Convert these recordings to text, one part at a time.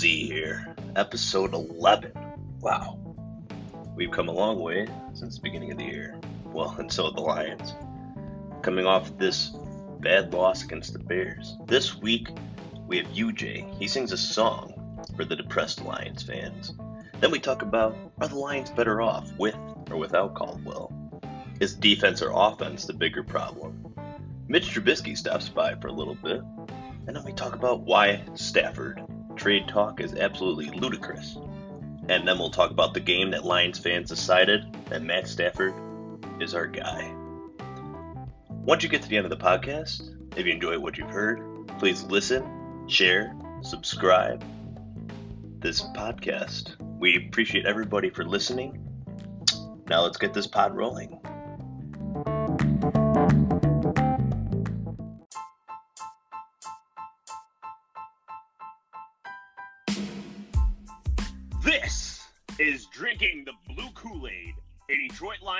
Z here. Episode 11. Wow. We've come a long way since the beginning of the year. Well, and so have the Lions. Coming off this bad loss against the Bears. This week, we have UJ. He sings a song for the depressed Lions fans. Then we talk about are the Lions better off with or without Caldwell? Is defense or offense the bigger problem? Mitch Trubisky stops by for a little bit. And then we talk about why Stafford trade talk is absolutely ludicrous. And then we'll talk about the game that Lions fans decided that Matt Stafford is our guy. Once you get to the end of the podcast, if you enjoy what you've heard, please listen, share, subscribe this podcast. We appreciate everybody for listening. Now let's get this pod rolling.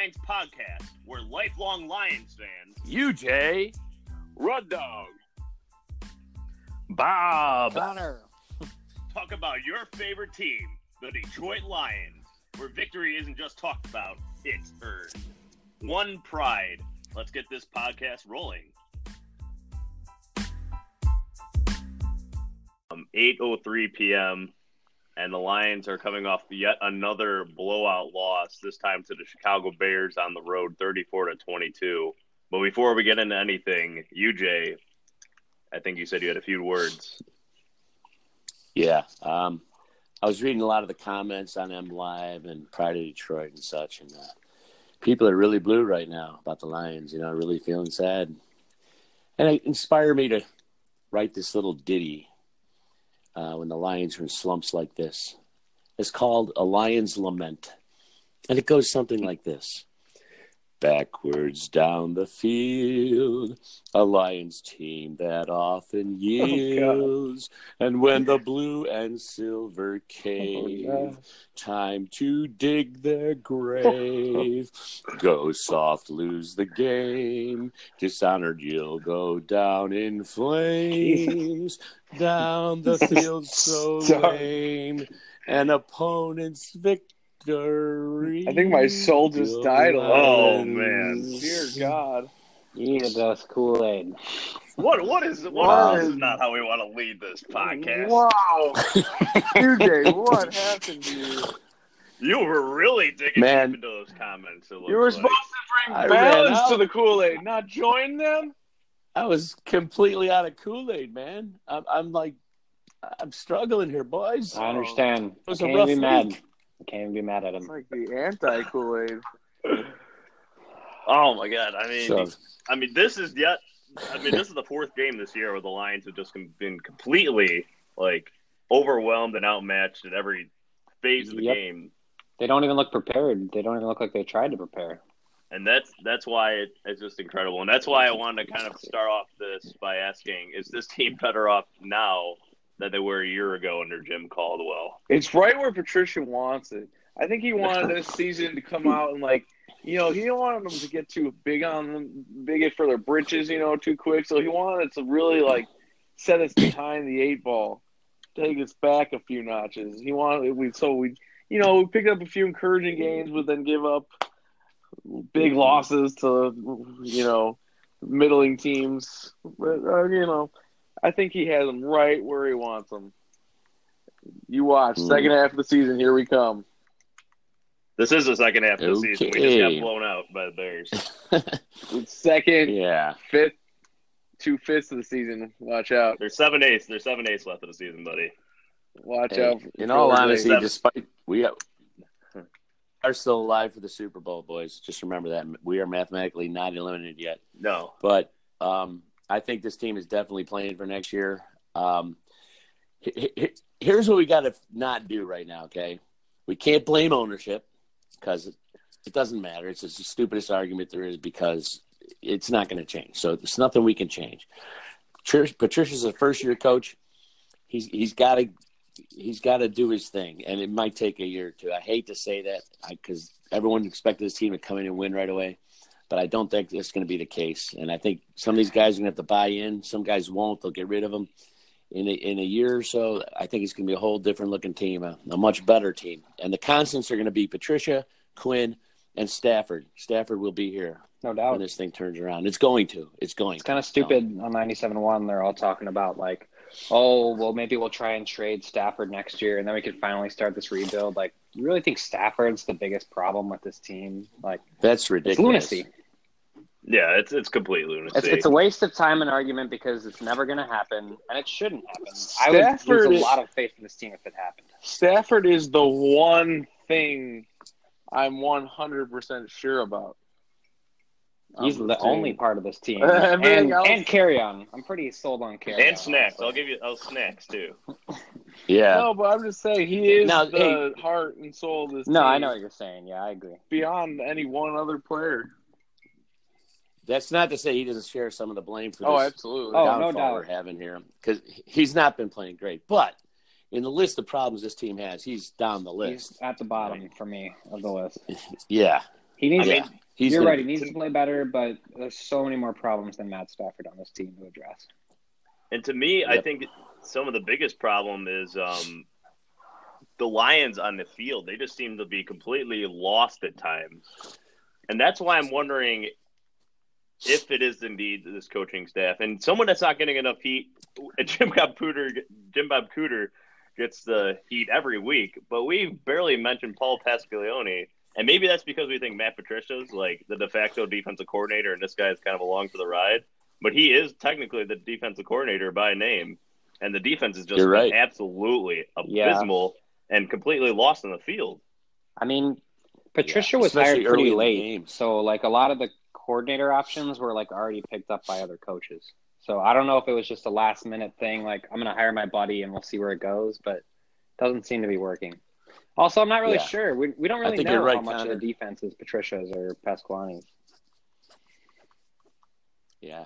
Lions podcast where lifelong Lions fans, UJ, Rud Dog. Bob, Connor. talk about your favorite team, the Detroit Lions, where victory isn't just talked about, it's earned. One pride. Let's get this podcast rolling. Um, 8:03 p.m. and the Lions are coming off yet another blowout loss. This time to the Chicago Bears on the road, 34 to 22. But before we get into anything, UJ, I think you said you had a few words. Yeah, um, I was reading a lot of the comments on M Live and Pride of Detroit and such, and uh, people are really blue right now about the Lions. You know, really feeling sad, and it inspired me to write this little ditty uh, when the Lions are in slumps like this. It's called "A Lion's Lament," and it goes something like this. Backwards down the field, a Lions team that often oh, yields. and when the blue and silver oh, cave, time to dig their grave. go soft, lose the game. Dishonored, you'll go down in flames. Down the field so lame. An opponent's victory. I think my soul just died. Oh, man. Dear God. Eat those Kool Aid. What what is what Wow. this is not how we want to lead this podcast. Wow. UJ, what happened to you? You were really digging Man. into those comments. You were like. supposed to bring ran balance to the Kool Aid, not join them? I was completely out of Kool Aid, man. I'm, I'm like, I'm struggling here, boys. I understand. It was I a can't rough be mad. week. I can't even be mad at It's him. like the anti Kool Aid. Oh my god! I mean, So, I mean, this is yet. I mean, this is the fourth game this year where the Lions have just been completely like overwhelmed and outmatched at every phase of the Yep. game. They don't even look prepared. They don't even look like they tried to prepare. and that's that's why it, it's just incredible, and that's why I wanted to kind of start off this by asking: Is this team better off now than they were a year ago under Jim Caldwell? It's right where Patricia wants it. I think he wanted this season to come out and like, you know, he didn't want them to get too big on them, big for their britches, you know, too quick. So he wanted to really like set us behind the eight ball, take us back a few notches. He wanted we so we, you know, we picked up a few encouraging games, but then give up big losses to, you know, middling teams. But uh, you know, I think he has them right where he wants them. You watch Hmm. second half of the season. Here we come. This is the second half of the season. We just got blown out by the Bears. Second, yeah. fifth, two fifths of the season. Watch out. There's seven eighths. There's seven eighths left of the season, buddy. Watch Hey, out. in all honesty, days. despite we are, are still alive for the Super Bowl, boys. Just remember that we are mathematically not eliminated yet. No, But um, I think this team is definitely playing for next year. Um, he- he- here's what we got to not do right now. Okay, we can't blame ownership because it doesn't matter. It's just the stupidest argument there is because it's not going to change. So there's nothing we can change. Patricia's a first year coach. He's he's got to he's got to do his thing, and it might take a year or two. I hate to say that because everyone expected this team to come in and win right away, but I don't think that's going to be the case. And I think some of these guys are going to have to buy in. Some guys won't. They'll get rid of them in a, in a year or so. I think it's going to be a whole different looking team, a, a much better team. And the constants are going to be Patricia, Quinn, and Stafford. Stafford will be here No doubt. when this thing turns around. It's going to. It's going. It's kind of stupid on 97.1. They're all talking about, like, oh, well, maybe we'll try and trade Stafford next year and then we could finally start this rebuild. Like, you really think Stafford's the biggest problem with this team? Like, That's it's ridiculous. lunacy. Yeah, it's it's complete lunacy. It's, it's a waste of time and argument because it's never going to happen and it shouldn't happen. I would Stafford lose a lot of faith in this team if it happened. Stafford is the one thing I'm 100% sure about. He's on the only part of this team. And, and Kerryon. I'm pretty sold on carry and snacks. I'll give you oh snacks too. Yeah. No, but I'm just saying he is Now, the heart and soul of this No, team. I know what you're saying. Yeah, I agree. Beyond any one other player. That's not to say he doesn't share some of the blame for Oh, this absolutely. Oh, no downfall doubt. we're having here because he's not been playing great. But in the list of problems this team has, he's down the list. He's at the bottom for me of the list. Yeah, He needs. yeah. He's you're gonna right. He needs to play better, but there's so many more problems than Matt Stafford on this team to address. And to me, I think some of the biggest problem is um, the Lions on the field. They just seem to be completely lost at times, and that's why I'm wondering if it is indeed this coaching staff and someone that's not getting enough heat. Jim Bob Cooter, Jim Bob Cooter gets the heat every week, but we barely mentioned Paul Pasqualoni. And maybe that's because we think Matt Patricia's like the de facto defensive coordinator, and this guy is kind of along for the ride. But he is technically the defensive coordinator by name, and the defense is just right. absolutely Yeah. abysmal and completely lost in the field. I mean, Patricia Yeah, was hired pretty in late, so like a lot of the coordinator options were like already picked up by other coaches. So I don't know if it was just a last minute thing, like I'm gonna hire my buddy and we'll see where it goes, but it doesn't seem to be working. Also, I'm not really Yeah. sure. We, we don't really know right, how much Connor. of the defense is Patricia's or Pasquale's. yeah.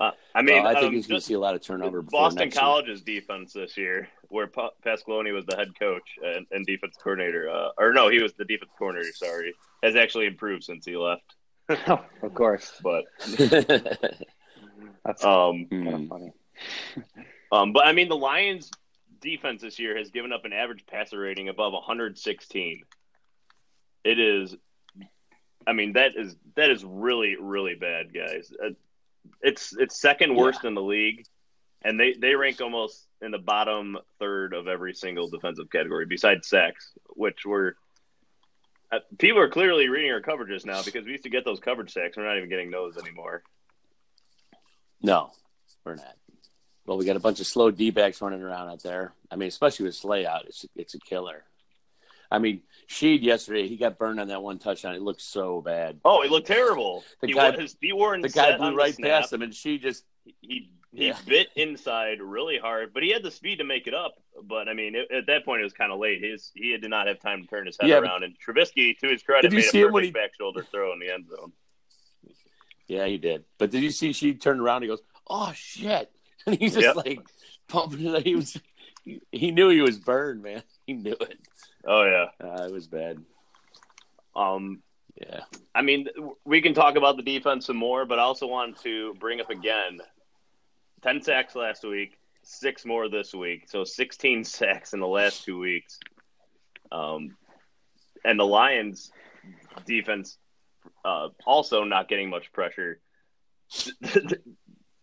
Uh, I mean, well, I think um, he's going to see a lot of turnover. Before Boston next year. College's defense this year, where Pa- Pasqualoni was the head coach and, and defense coordinator, uh, or no, he was the defense coordinator. Sorry, has actually improved since he left. of course. But That's um, kind Hmm. of funny. um, but I mean, the Lions' defense this year has given up an average passer rating above 116. It is, I mean, that is that is really really bad, guys. Uh, it's it's second worst in the league, and they they rank almost in the bottom third of every single defensive category besides sacks, which were. Uh, people are clearly reading our coverages now because we used to get those coverage sacks. We're not even getting those anymore. no, we're not. Well, we got a bunch of slow D backs running around out there. I mean, especially with Slay out, it's it's a killer. I mean, Sheed yesterday, he got burned on that one touchdown. It looked so bad. Oh, he looked terrible. The he, guy- wore his, he wore The guy blew right snap. past him, and she just He he Yeah. bit inside really hard, but he had the speed to make it up. But I mean, it, at that point, it was kind of late. His he did not have time to turn his head Yeah, around. And Trubisky, to his credit, made a perfect he- back shoulder throw in the end zone. Yeah, he did. But did you see? She turned around. and He goes, "Oh shit!" And he's just Yep. like pumping. He was. He knew he was burned, man. He knew it. Oh yeah. Uh, it was bad. Um, Yeah. I mean, we can talk about the defense some more, but I also want to bring up again 10 sacks last week, six more this week. So 16 sacks in the last two weeks. Um, and the Lions defense uh, also not getting much pressure.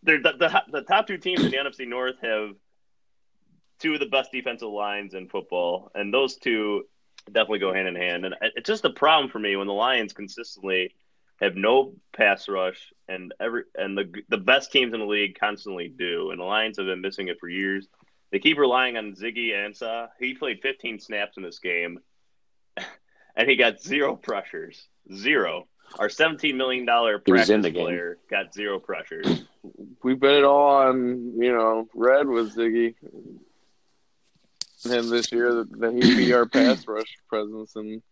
The, the, the top two teams in the NFC North have two of the best defensive lines in football, and those two definitely go hand in hand. And it's just a problem for me when the Lions consistently have no pass rush, and every and the the best teams in the league constantly do, and the Lions have been missing it for years. They keep relying on Ziggy Ansah. He played 15 snaps in this game, and he got zero pressures. Zero. Our 17 million dollar practice in the game. player got zero pressures. We bet it all on you know Red with Ziggy him this year that, that he'd be our pass rush presence, and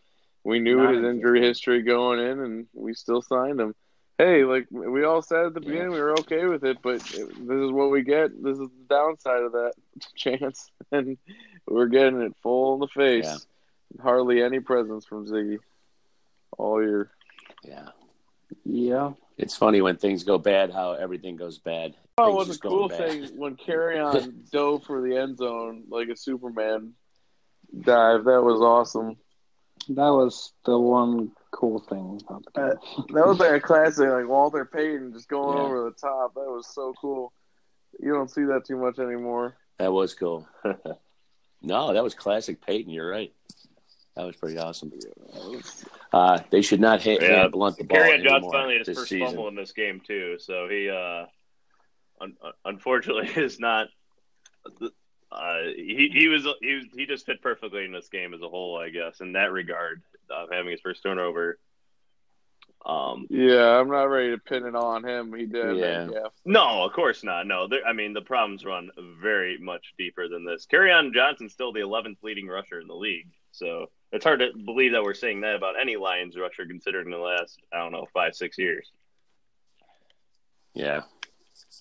we knew Not his injury history going in, and we still signed him. Hey, like we all said at the beginning, we were okay with it, but this is what we get. This is the downside of that chance, and we're getting it full in the face. Yeah. Hardly any presence from Ziggy all year. Yeah. Yeah. It's funny when things go bad, how everything goes bad. Oh, Things it was just a cool bad. thing when carry on dove for the end zone like a Superman dive. That was awesome. That was the one cool thing about the Uh. That was like a classic, like Walter Payton just going Yeah. over the top. That was so cool. You don't see that too much anymore. That was cool. no, that was classic Payton. You're right. That was pretty awesome. Uh, they should not hit Yeah. hand blunt the ball Kerryon John's anymore finally had his first season. fumble in this game too, so he uh, un- unfortunately is not. Uh, he he was he was he just fit perfectly in this game as a whole, I guess, in that regard, of having his first turnover. Um, Yeah, I'm not ready to pin it on him. He did. Yeah. Yeah. no, of course not. No, there, I mean the problems run very much deeper than this. Kerryon Johnson's still the 11th leading rusher in the league, so it's hard to believe that we're saying that about any Lions rusher considered in the last I don't know five six years. Yeah.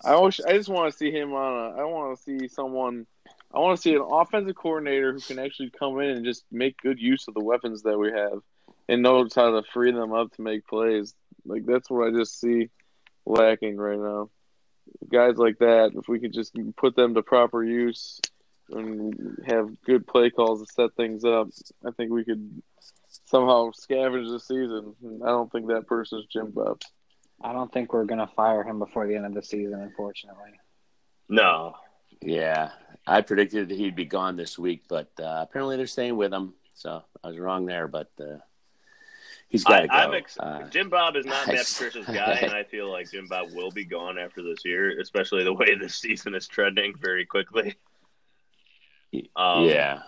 I wish, I just want to see him on a. I want to see someone. I want to see an offensive coordinator who can actually come in and just make good use of the weapons that we have, and knows how to free them up to make plays. Like that's what I just see lacking right now. Guys like that, if we could just put them to proper use and have good play calls to set things up, I think we could somehow scavenge the season. I don't think that person's Jim Bob. I don't think we're gonna fire him before the end of the season, unfortunately. No, Yeah. I predicted he'd be gone this week, but uh, apparently they're staying with him. So I was wrong there, but uh, he's got to go. I, I'm ex- Uh, Jim Bob is not I- Matt Patricia's guy, and I feel like Jim Bob will be gone after this year, especially the way this season is trending very quickly. Um, yeah.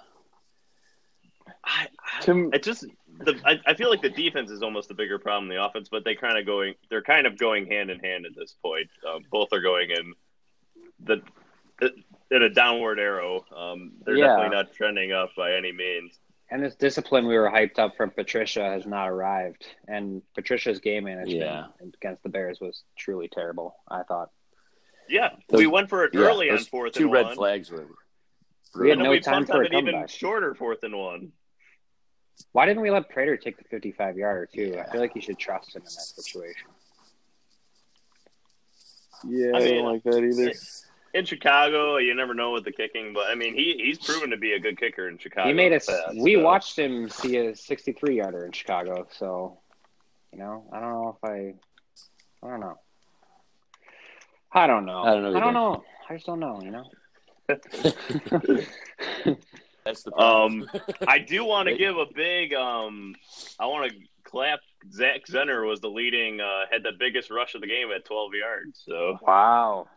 I, I, Tim- it just the I, I feel like the defense is almost the bigger problem than the offense, but they kind of going they're kind of going hand in hand at this point. Um, both are going in the in a downward arrow. Um, they're Yeah. definitely not trending up by any means. And this discipline we were hyped up from Patricia has not arrived. And Patricia's game management Yeah. against the Bears was truly terrible, I thought. Yeah, Those- we went for it yeah, early on those fourth two and red one, flags were. We had no we time for up a an even shorter fourth and one. Why didn't we let Prater take the 55 yarder, too? I feel like you should trust him in that situation. Yeah, I I don't like that either. In Chicago, you never know with the kicking, but I mean, he he's proven to be a good kicker in Chicago. he made us. past, We so. watched him see a 63 yarder in Chicago, so you know, I don't know if I, I don't know. I don't know. I don't know I don't know. I just don't know. You know. That's the problem. Um, I do want to give a big. Um, I want to clap. Zach Zenner was the leading. Uh, had the biggest rush of the game at 12 yards. So, Wow.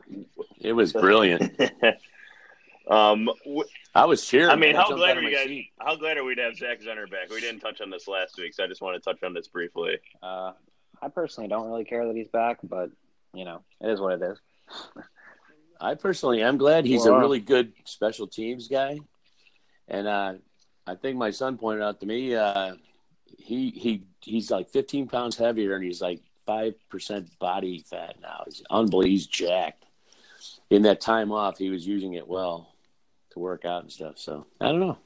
It was brilliant. um, w- I was cheering. I mean, man. how jumped glad are of you guys? seat. How glad are we to have Zach Zenner back? We didn't touch on this last week, so I just want to touch on this briefly. Uh, I personally don't really care that he's back, but you know, it is what it is. I personally am glad he's a really good special teams guy, and uh, I think my son pointed out to me uh, he he he's like 15 pounds heavier and he's like five percent body fat now. He's unbelievable. He's jacked. In that time off, he was using it well to work out and stuff. So I don't know.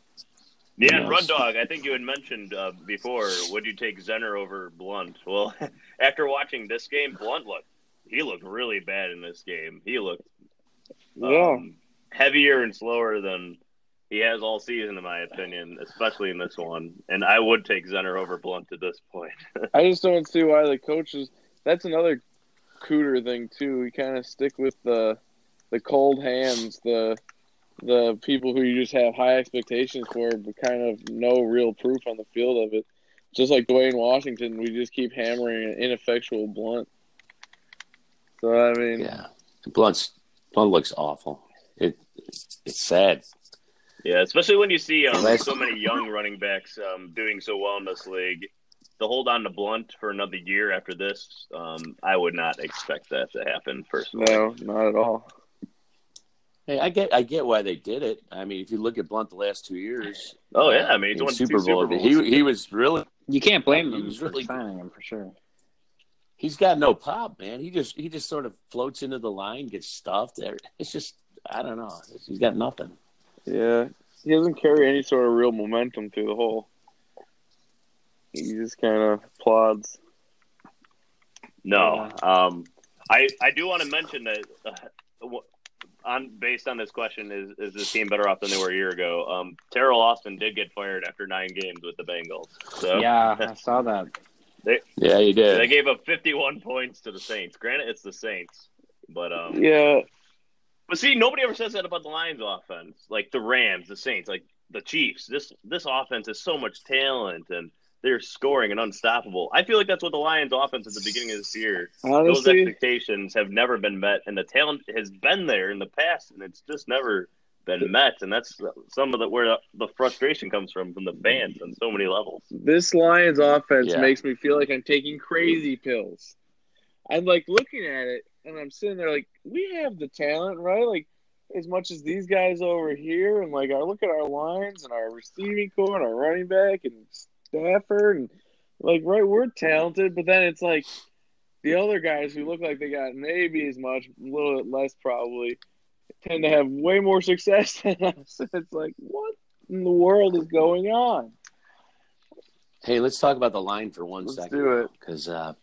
Yeah, and Run Dog, I think you had mentioned uh, before, would you take Zenner over Blunt? Well, after watching this game, Blunt looked, he looked really bad in this game. He looked Yeah. um, heavier and slower than he has all season, in my opinion, especially in this one. And I would take Zenner over Blunt at this point. I just don't see why the coaches. That's another cooter thing too. We kind of stick with the the cold hands, the the people who you just have high expectations for, but kind of no real proof on the field of it. Just like Dwayne Washington, we just keep hammering an ineffectual blunt. So I mean, Yeah, Blunt's Blunt looks awful. It it's sad. Yeah, especially when you see um, so many young running backs um, doing so well in this league. To hold on to Blunt for another year after this, um, I would not expect that to happen. Personally, no, not at all. Hey, I get I get why they did it. I mean, if you look at Blunt the last two years, Oh, yeah, I mean, he's in won two Super Bowl. Super Bowls. He he was really You can't blame He was for really- signing him for sure. he's got no pop, man. He just he just sort of floats into the line, gets stuffed. There, it's just I don't know. He's got nothing. Yeah, he doesn't carry any sort of real momentum through the hole. He just kind of plods. No. Um, I I do want to mention that uh, wh- on based on this question is is this team better off than they were a year ago? Um, Teryl Austin did get fired after nine games with the Bengals. So Yeah, I saw that. Yeah, he did. they gave up 51 points to the Saints. Granted, it's the Saints, but um, Yeah, but see, nobody ever says that about the Lions' offense. Like the Rams, the Saints, like the Chiefs. This this offense has so much talent and. They're scoring and unstoppable. I feel like that's what the Lions' offense at the beginning of this year those expectations have never been met, and the talent has been there in the past, and it's just never been met. And that's some of the where the frustration comes from from the fans on so many levels. this Lions offense Yeah. makes me feel like I'm taking crazy pills. I'm like looking at it, and I'm sitting there like, we have the talent, right? Like, as much as these guys over here, and like, I look at our lines and our receiving core and our running back and Stafford, and like, right, we're talented, but then it's like the other guys who look like they got maybe as much, a little bit less probably, tend to have way more success than us. It's like, what in the world is going on? Hey, let's talk about the line for one Let's second, do it. because uh,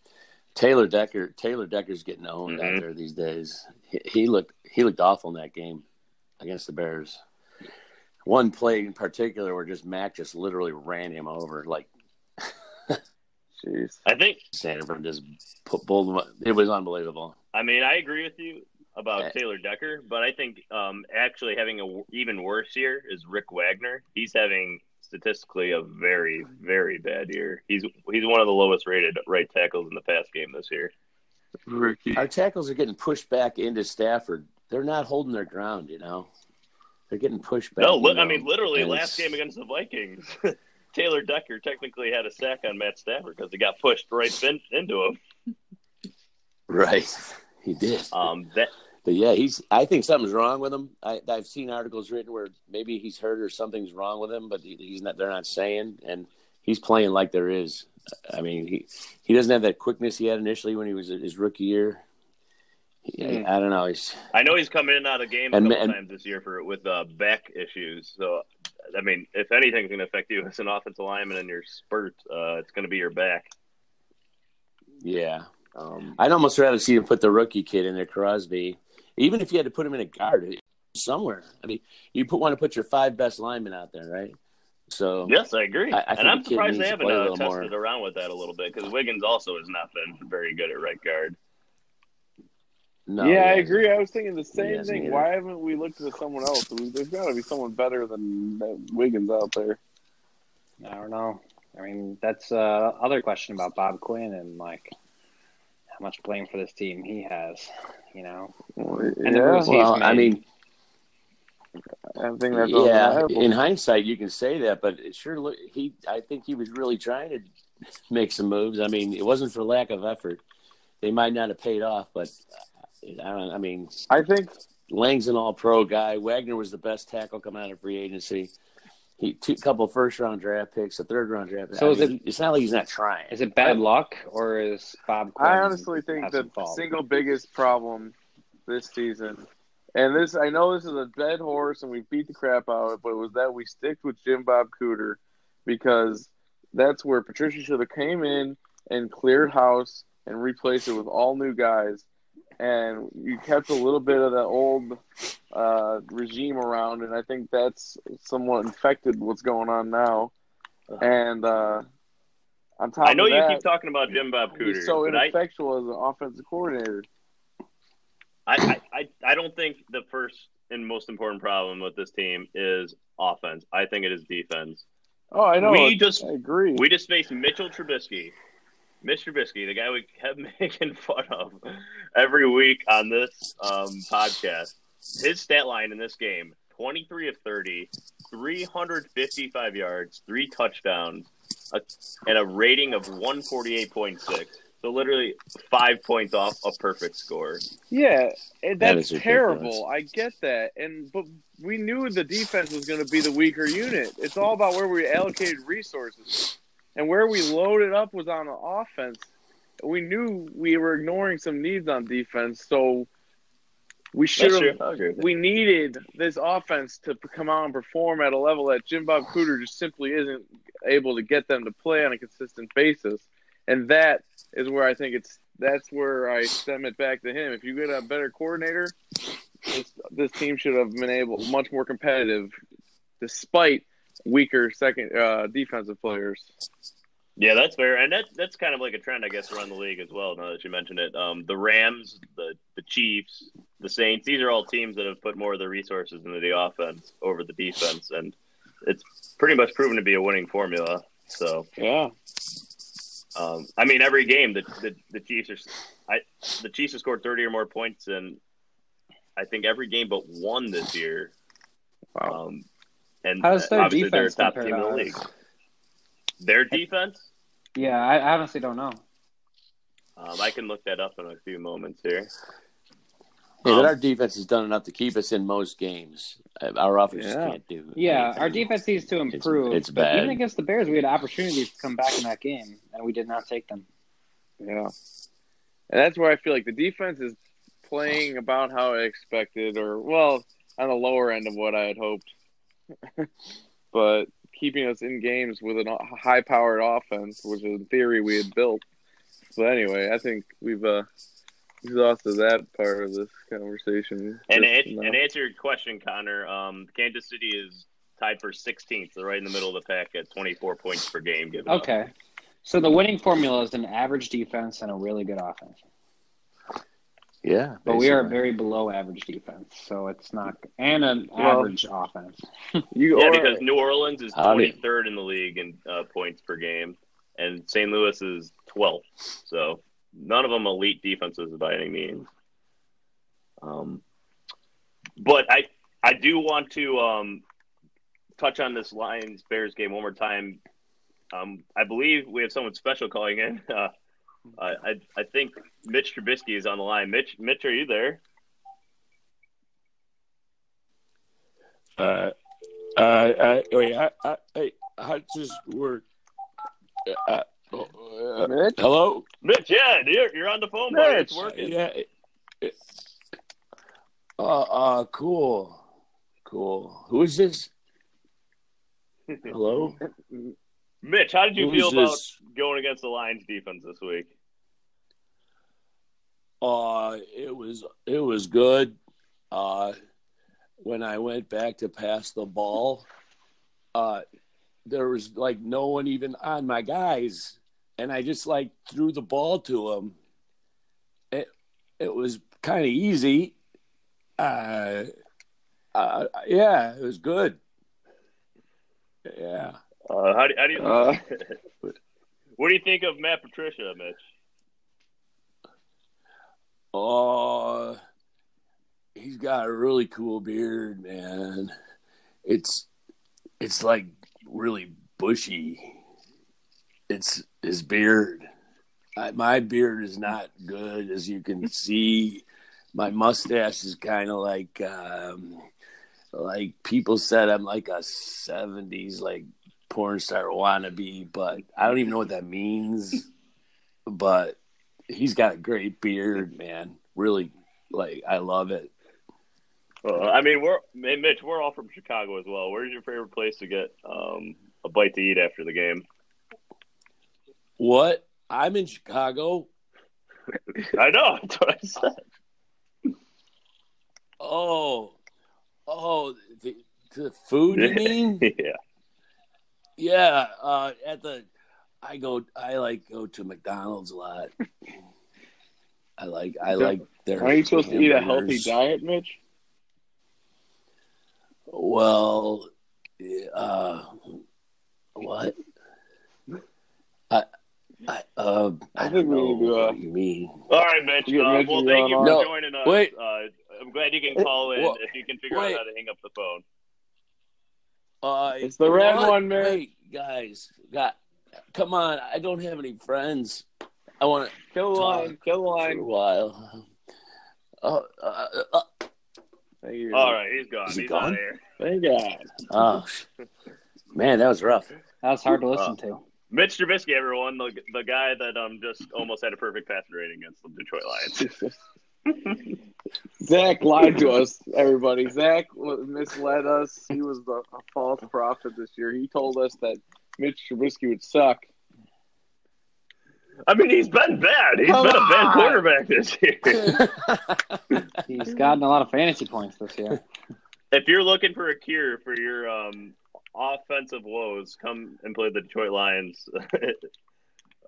Taylor Decker, Taylor Decker's getting owned Mhm. out there these days. He, he looked he looked awful in that game against the Bears. One play in particular where just Mack just literally ran him over, like Jeez. I think. Sanford just put pulled him. up. It was unbelievable. I mean, I agree with you about Taylor Decker, but I think um, actually having a w- even worse year is Rick Wagner. He's having statistically a very very bad year. He's he's one of the lowest rated right tackles in the pass game this year. Ricky. Our tackles are getting pushed back into Stafford. They're not holding their ground, you know. They're getting pushed back. No, li- I mean literally last game against the Vikings, Taylor Decker technically had a sack on Matt Stafford because he got pushed right in, into him. Right, he did. Um, that But yeah, he's. I think something's wrong with him. I, I've seen articles written where maybe he's hurt or something's wrong with him, but he, he's not. They're not saying, and he's playing like there is. I mean, he he doesn't have that quickness he had initially when he was his rookie year. He- Hmm. I don't know. He's I know he's coming in and out of games a And- couple and- times this year for with uh, back issues. So, I mean, if anything's going to affect you as an offensive lineman in your spurt, uh, it's going to be your back. yeah. Um, I'd almost rather see him put the rookie kid in there, Crosby. Even if you had to put him in a guard somewhere. I mean, you put want to put your five best linemen out there, right? So yes, I agree, I, I and I'm the surprised they haven't uh, tested more. around with that a little bit because Wiggins also has not been very good at right guard. No, yeah, I agree. I was thinking the same thing. either. Why haven't we looked at someone else? There's got to be someone better than Wiggins out there. I don't know. I mean, that's uh, other question about Bob Quinn and like how much blame for this team he has. You know, And yeah, moves he's Well, I mean, I think that's yeah. undeniable. In hindsight, you can say that, but it sure, look, he. I think he was really trying to make some moves. I mean, it wasn't for lack of effort. They might not have paid off, but I don't. I mean, I think Lang's an All-Pro guy. Wagner was the best tackle coming out of free agency. he two couple first round draft picks, a third round draft. Pick. So I is mean, it- It's not like he's not trying. Is it bad luck or is Bob? I honestly think the single biggest problem this season, and this I know this is a dead horse and we beat the crap out of it, but it was that we stick with Jim Bob Cooter because that's where Patricia should have came in and cleared house and replaced it with all new guys, and you kept a little bit of the old uh, regime around, and I think that's somewhat infected what's going on now, and. uh on top I know you that, keep talking about Jim Bob Cooter, He's so but I, ineffectual as an offensive coordinator. I, I, I, I don't think the first and most important problem with this team is offense. I think it is defense. Oh, I know. We just- I agree. We just faced Mitchell Trubisky. Mitch Trubisky, the guy we kept making fun of every week on this um, podcast. His stat line in this game 23 of 30, 355 yards, three touchdowns, a, and a rating of 148.6. So literally five points off a perfect score. yeah, and That that's terrible. I get that, and but we knew the defense was going to be the weaker unit. It's all about where we allocated resources, and where we loaded up was on the offense. We knew we were ignoring some needs on defense, so we should have true. I agree with that. we needed this offense to come out and perform at a level that Jim Bob Cooter just simply isn't able to get them to play on a consistent basis. And that is where I think it's that's where I stem it back to him. If you get a better coordinator, this, this team should have been able much more competitive despite weaker second uh, defensive players. Yeah, that's fair, and that that's kind of like a trend, I guess, around the league as well. Now that you mentioned it, um, the Rams, the the Chiefs, the Saints, these are all teams that have put more of their resources into the offense over the defense, and it's pretty much proven to be a winning formula. So, Yeah. um, I mean, every game the, the the Chiefs are, I the Chiefs have scored thirty or more points in, I think every game but one this year. Wow. Um, and How does their obviously they're defense top compare team in the ours? league. Their defense. Yeah, I, I honestly don't know. Um, I can look that up in a few moments here. Yeah, Um, but our defense has done enough to keep us in most games. Uh, Our offense Yeah. can't do. Yeah, anything. our defense needs to improve. it's but bad. Even against the Bears, we had opportunities to come back in that game, and we did not take them. Yeah. And that's where I feel like the defense is playing about how I expected, or, well, on the lower end of what I had hoped. but keeping us in games with a high powered offense, which in theory we had built. So, anyway, I think we've uh, exhausted that part of this conversation. And, Just and, answer your question, Connor, um, Kansas City is tied for 16th. They're right in the middle of the pack at 24 points per game. Given up. Okay. So the winning formula is an average defense and a really good offense. Yeah, But we are basically. very below average defense, so it's not and an Well- average offense. you, Yeah, or- because New Orleans is 23rd in the league in uh, points per game, and St. Louis is 12th. So none of them elite defenses by any means. Um, but I I do want to um, touch on this Lions Bears game one more time. Um, I believe we have someone special calling in. Uh, I, I I think Mitch Trubisky is on the line. Mitch, Mitch, are you there? Uh, uh, uh, wait, I, I, I, how does this work? Uh, uh, uh, Mitch? hello? Mitch, yeah, you're, you're on the phone, buddy. It's working. Yeah. it- it- Uh, uh, cool. Cool. Who is this? Hello? Mitch, how did you feel about this? going against the Lions defense this week? Uh, it was, it was good. Uh, when I went back to pass the ball, uh, there was like no one even on my guys, and I just like threw the ball to them. It it was kind of easy. Uh, uh, yeah, it was good. Yeah, Uh, how do, how do you Uh. what do you think of Matt Patricia, Mitch? oh, he's got a really cool beard, man. It's it's like really bushy. It's his beard. I, my beard is not good, as you can see. My mustache is kind of like um, like people said I'm like a '70s like porn star wannabe, but I don't even know what that means. but he's got a great beard, man. Really, like I love it. Well, I mean, we're hey, Mitch. We're all from Chicago as well. Where's your favorite place to get um, a bite to eat after the game? What? I'm in Chicago. I know. That's what I said. Oh, oh, the, the food you mean? yeah. Yeah, uh, at the I go I like go to McDonald's a lot. I like I like their Are you supposed to eat a healthy diet, Mitch? Well, uh, what? I, I, uh, I, I think don't we know need to, uh, what you mean. All right, Mitch. You get Uh, Mitch well, thank you for No, joining us. wait. Uh, I'm glad you can call in Well, if you can figure wait. out how to hang up the phone. Uh, It's the red what? one, man. Wait, guys, got, come on! I don't have any friends. I want to Kill the Talk. line. Kill the for a line. while. Uh, uh, uh, All right, he's gone. Is he he's gone? out of here. Thank God. oh, man, that was rough. That was hard to listen to. Mitch Trubisky, everyone, the the guy that um just almost had a perfect passer rating against the Detroit Lions. Zach lied to us, everybody. Zach misled us. He was the, a false prophet this year. He told us that Mitch Trubisky would suck. I mean, he's been bad. He's Come been a bad quarterback this year. He's gotten a lot of fantasy points this year. if you're looking for a cure for your um, offensive woes, come and play the Detroit Lions.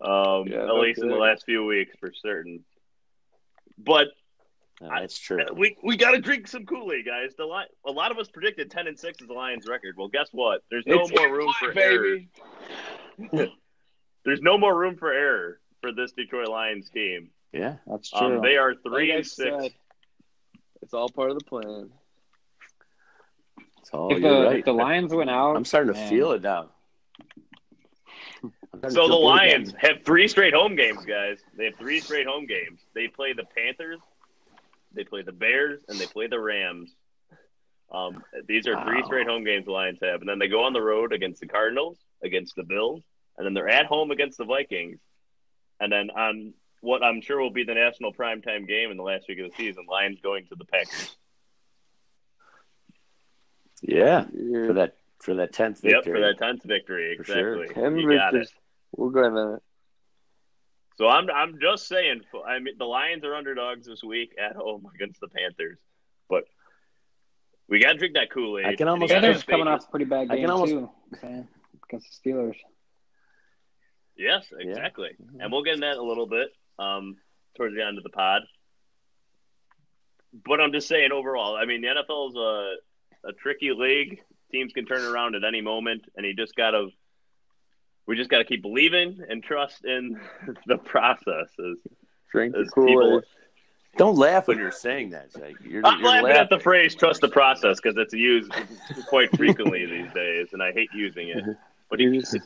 um, Yeah, at no least in the last few weeks, for certain. But That's true. we we got to drink some Kool Aid, guys. The li- a lot of us predicted ten and six is the Lions' record. Well, guess what? There's no It's more room for error. There's no more room for error for this Detroit Lions team. Yeah, That's true. Um, they are three Like I and six. said, it's all part of the plan. it's all if, you're the, right. if the Lions went out, I'm starting to man, feel it now. I'm starting to So the Lions have three straight home games, guys. They have three straight home games. They play the Panthers, they play the Bears, and they play the Rams. Um, these are three Wow. straight home games the Lions have, and then they go on the road against the Cardinals, against the Bills, and then they're at home against the Vikings, and then on what I'm sure will be the national primetime game in the last week of the season, Lions going to the Packers. Yeah, Yeah. for that for that tenth victory. Yep, victory. for that tenth victory, For sure. exactly. Ten You got it. We're gonna. So I'm I'm just saying. I mean, the Lions are underdogs this week at home against the Panthers, but we got to drink that Kool Aid. I can almost- Panthers coming off a pretty bad I game can almost- too man, against the Steelers. Yes, exactly. And we'll get in that a little bit um, towards the end of the pod. But I'm just saying, overall, I mean, the NFL is a, a tricky league. Teams can turn around at any moment, and you just got to. We just got to keep believing and trust in the process. As, Drink as Kool people, Don't laugh when you're saying that, Jake. You're, I'm you're laughing at the phrase "trust the process" because it's used quite frequently these days, and I hate using it. But You you, just-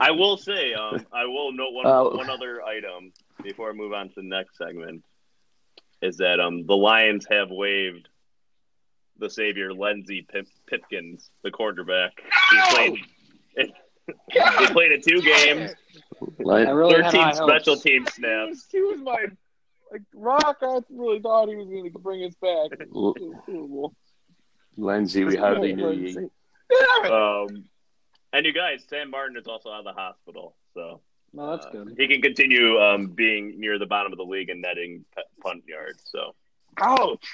I will say, um, I will note one Uh, one other item before I move on to the next segment is that um, the Lions have waived the savior Lindsey Pip- Pipkins, the quarterback. He played. he played in two games, I Like, really had thirteen special hopes. team He snaps. was, he was my like Rock. I really thought he was going to bring us back. Lindsey, we hardly knew you. Damn. Um, and you guys, Sam Martin is also out of the hospital, so No, that's uh, good. he can continue um, being near the bottom of the league and netting punt yards. So Ouch!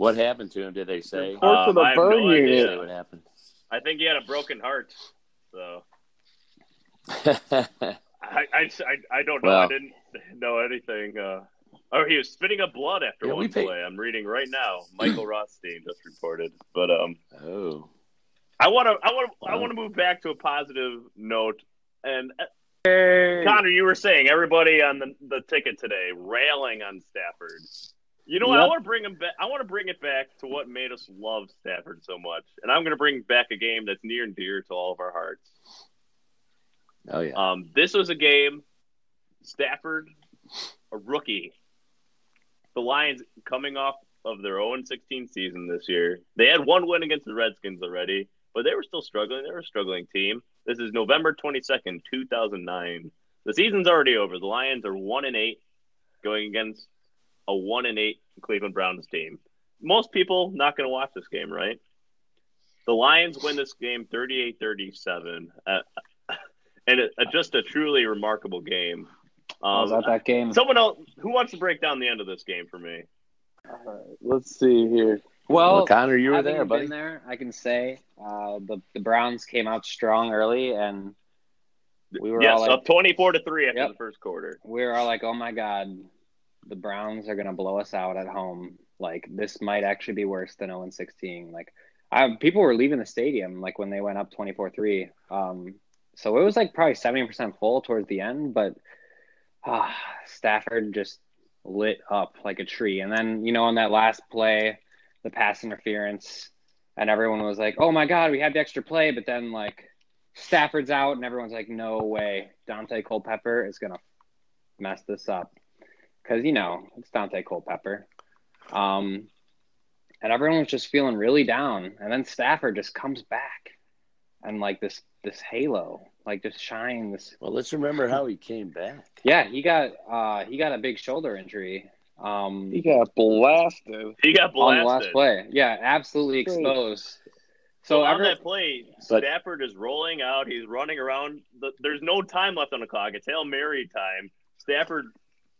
What happened to him? Did they say? Report to Um, the I have burn no idea. unit. Say what happened? I think he had a broken heart. So I, I, I, I don't know. I didn't know anything. Uh, oh, he was spitting up blood after Yeah, we one pay- play. I'm reading right now. Michael Rothstein just reported. But um, oh, I want to I want I want to move back to a positive note. And uh, Connor, you were saying everybody on the, the ticket today railing on Stafford. You know what? I want to bring him back. I want to bring it back to what made us love Stafford so much, and I'm going to bring back a game that's near and dear to all of our hearts. oh yeah. Um, this was a game. Stafford, a rookie. The Lions coming off of their 0 16 season this year. They had one win against the Redskins already, but they were still struggling. They were a struggling team. This is November 22nd, 2009. The season's already over. The Lions are 1 and 8 going against a 1 and 8 Cleveland Browns team. Most people not going to watch this game, right? The Lions win this game 38-37. Uh, and it, uh, just a truly remarkable game. I was Um, at that game. someone else who wants to break down the end of this game for me? All right, let's see here. Well, Well, Connor, you were having there, been buddy. there, I can say uh, the the Browns came out strong early, and we were yes, all like, up 24 to 3 after Yep. the first quarter. we were all like, "Oh my god, the Browns are gonna blow us out at home. Like this might actually be worse than 0 16." Like, I, people were leaving the stadium like when they went up 24-3. Um, so it was like probably 70% full towards the end, but ah, Stafford just lit up like a tree. And then you know on that last play, the pass interference, and everyone was like, "Oh my god, we had the extra play," but then like. Stafford's out, and everyone's like, "No way, Daunte Culpepper is gonna mess this up because you know it's Daunte Culpepper. Um, and everyone was just feeling really down, and then Stafford just comes back, and like this this halo, like just shine this. Well, let's remember how he came back. Yeah, he got uh he got a big shoulder injury. Um, He got blasted. He got blasted on the blasted. last play, yeah, absolutely exposed. So So on every, that play, But- Stafford is rolling out. He's running around. The, there's no time left on the clock. It's Hail Mary time. Stafford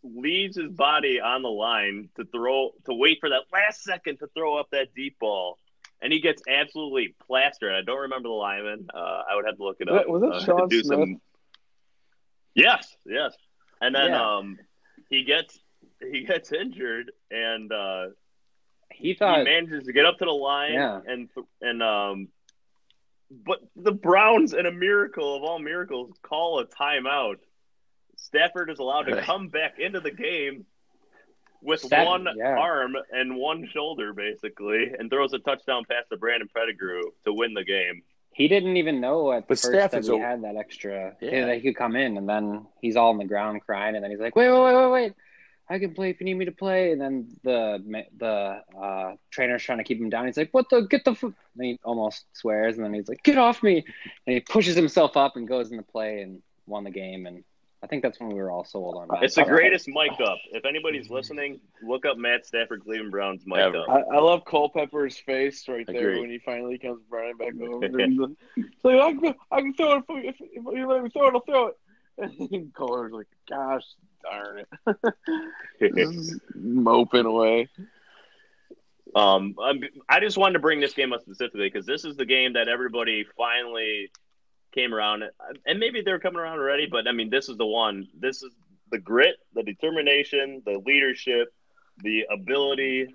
leaves his body on the line to throw to wait for that last second to throw up that deep ball, and he gets absolutely plastered. I don't remember the lineman. Uh, I would have to look it up. Was it uh, Sean Smith? some- Yes, yes. And then Yeah. um, he gets he gets injured, and uh, he he manages to get up to the line Yeah. and and um but the Browns in a miracle of all miracles call a timeout. Stafford is allowed to come back into the game with Staff- one yeah. arm and one shoulder basically and throws a touchdown pass to Brandon Pettigrew to win the game. he didn't even know at But first that he a- had that extra Yeah. that he could come in, and then he's all on the ground crying, and then he's like, "Wait, wait, wait, wait, wait! I can play if you need me to play." And then the the uh, trainer's trying to keep him down. He's like, "What the? Get the!" F-? And he almost swears, and then he's like, "Get off me!" And he pushes himself up and goes into play and won the game. And I think that's when we were all sold on. Matt It's the greatest mic up. If anybody's listening, look up Matt Stafford Cleveland Browns mic Ever. up. I, I love Culpepper's face right there Agreed. when he finally comes running back over. He's like, I, can, I can throw it if, if, if you let me throw it, I'll throw it. And Culpepper's like, gosh darn it. Moping away. Um, I'm, I just wanted to bring this game up specifically because this is the game that everybody finally came around, and maybe they're coming around already, but I mean, this is the one. This is the grit, the determination, the leadership, the ability,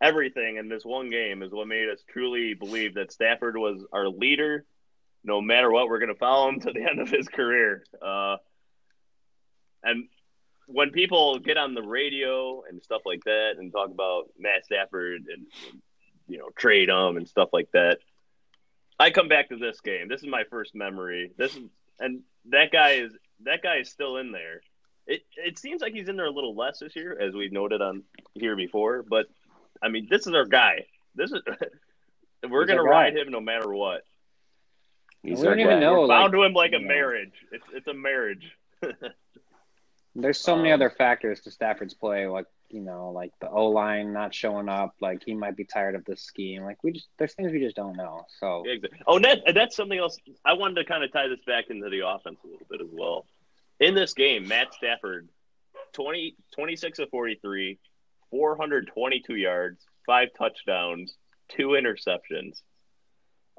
everything in this one game is what made us truly believe that Stafford was our leader. No matter what, we're going to follow him to the end of his career. Uh, and when people get on the radio and stuff like that and talk about Matt Stafford and you know trade him and stuff like that, I come back to this game. This is my first memory. This is and that guy is that guy is still in there. It it seems like he's in there a little less this year, as we've noted on here before. But I mean, this is our guy. This is we're He's gonna ride him no matter what. He's we don't even guy. know. We're like, bound to him like a yeah. marriage. It's it's a marriage. There's so many Um, other factors to Stafford's play, like you know, like the O line not showing up, like he might be tired of this scheme. Like we just there's things we just don't know. So exactly. Oh, that, that's something else. I wanted to kind of tie this back into the offense a little bit as well. In this game, Matt Stafford, 20, 26 of 43, 422 yards, five touchdowns, two interceptions.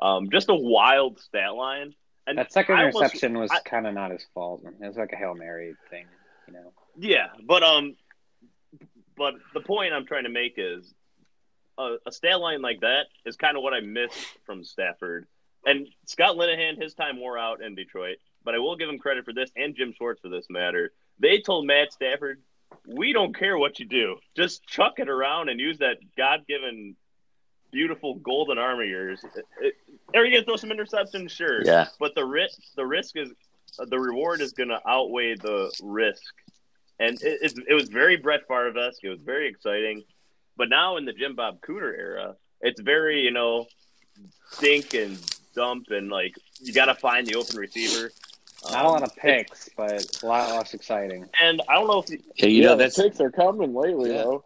Um, just a wild stat line. And that second I almost- interception was kind of not his fault. It was like a hail mary thing, you know. Yeah, but um, but the point I'm trying to make is a, a stat line like that is kind of what I missed from Stafford. And Scott Linehan, his time wore out in Detroit, but I will give him credit for this, and Jim Schwartz for this matter. They told Matt Stafford, "We don't care what you do, just chuck it around and use that God-given, beautiful golden arm of yours. Are you gonna throw some interceptions? Sure, Yeah. but the risk, the risk is, the reward is gonna outweigh the risk." And it, it, it was very Brett Favre-esque. It was very exciting. But now in the Jim Bob Cooter era, it's very you know sink and dump and like you got to find the open receiver. Not a lot Um, of picks, but a lot less exciting. And I don't know if Yeah, you yeah, know the that's picks are coming lately Yeah. though.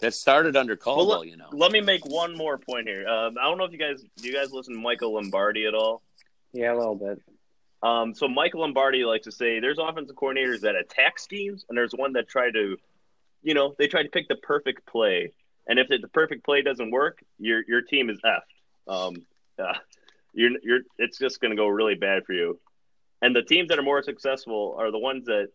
that started under Caldwell. Well, you know, Let me make one more point here. Um, I don't know if you guys do you guys listen to Michael Lombardi at all. Yeah, a little bit. Um, so Michael Lombardi likes to say there's offensive coordinators that attack schemes, and there's one that try to, you know, they try to pick the perfect play. And if the perfect play doesn't work, your your team is effed. Um, uh, you're you're it's just going to go really bad for you. And the teams that are more successful are the ones that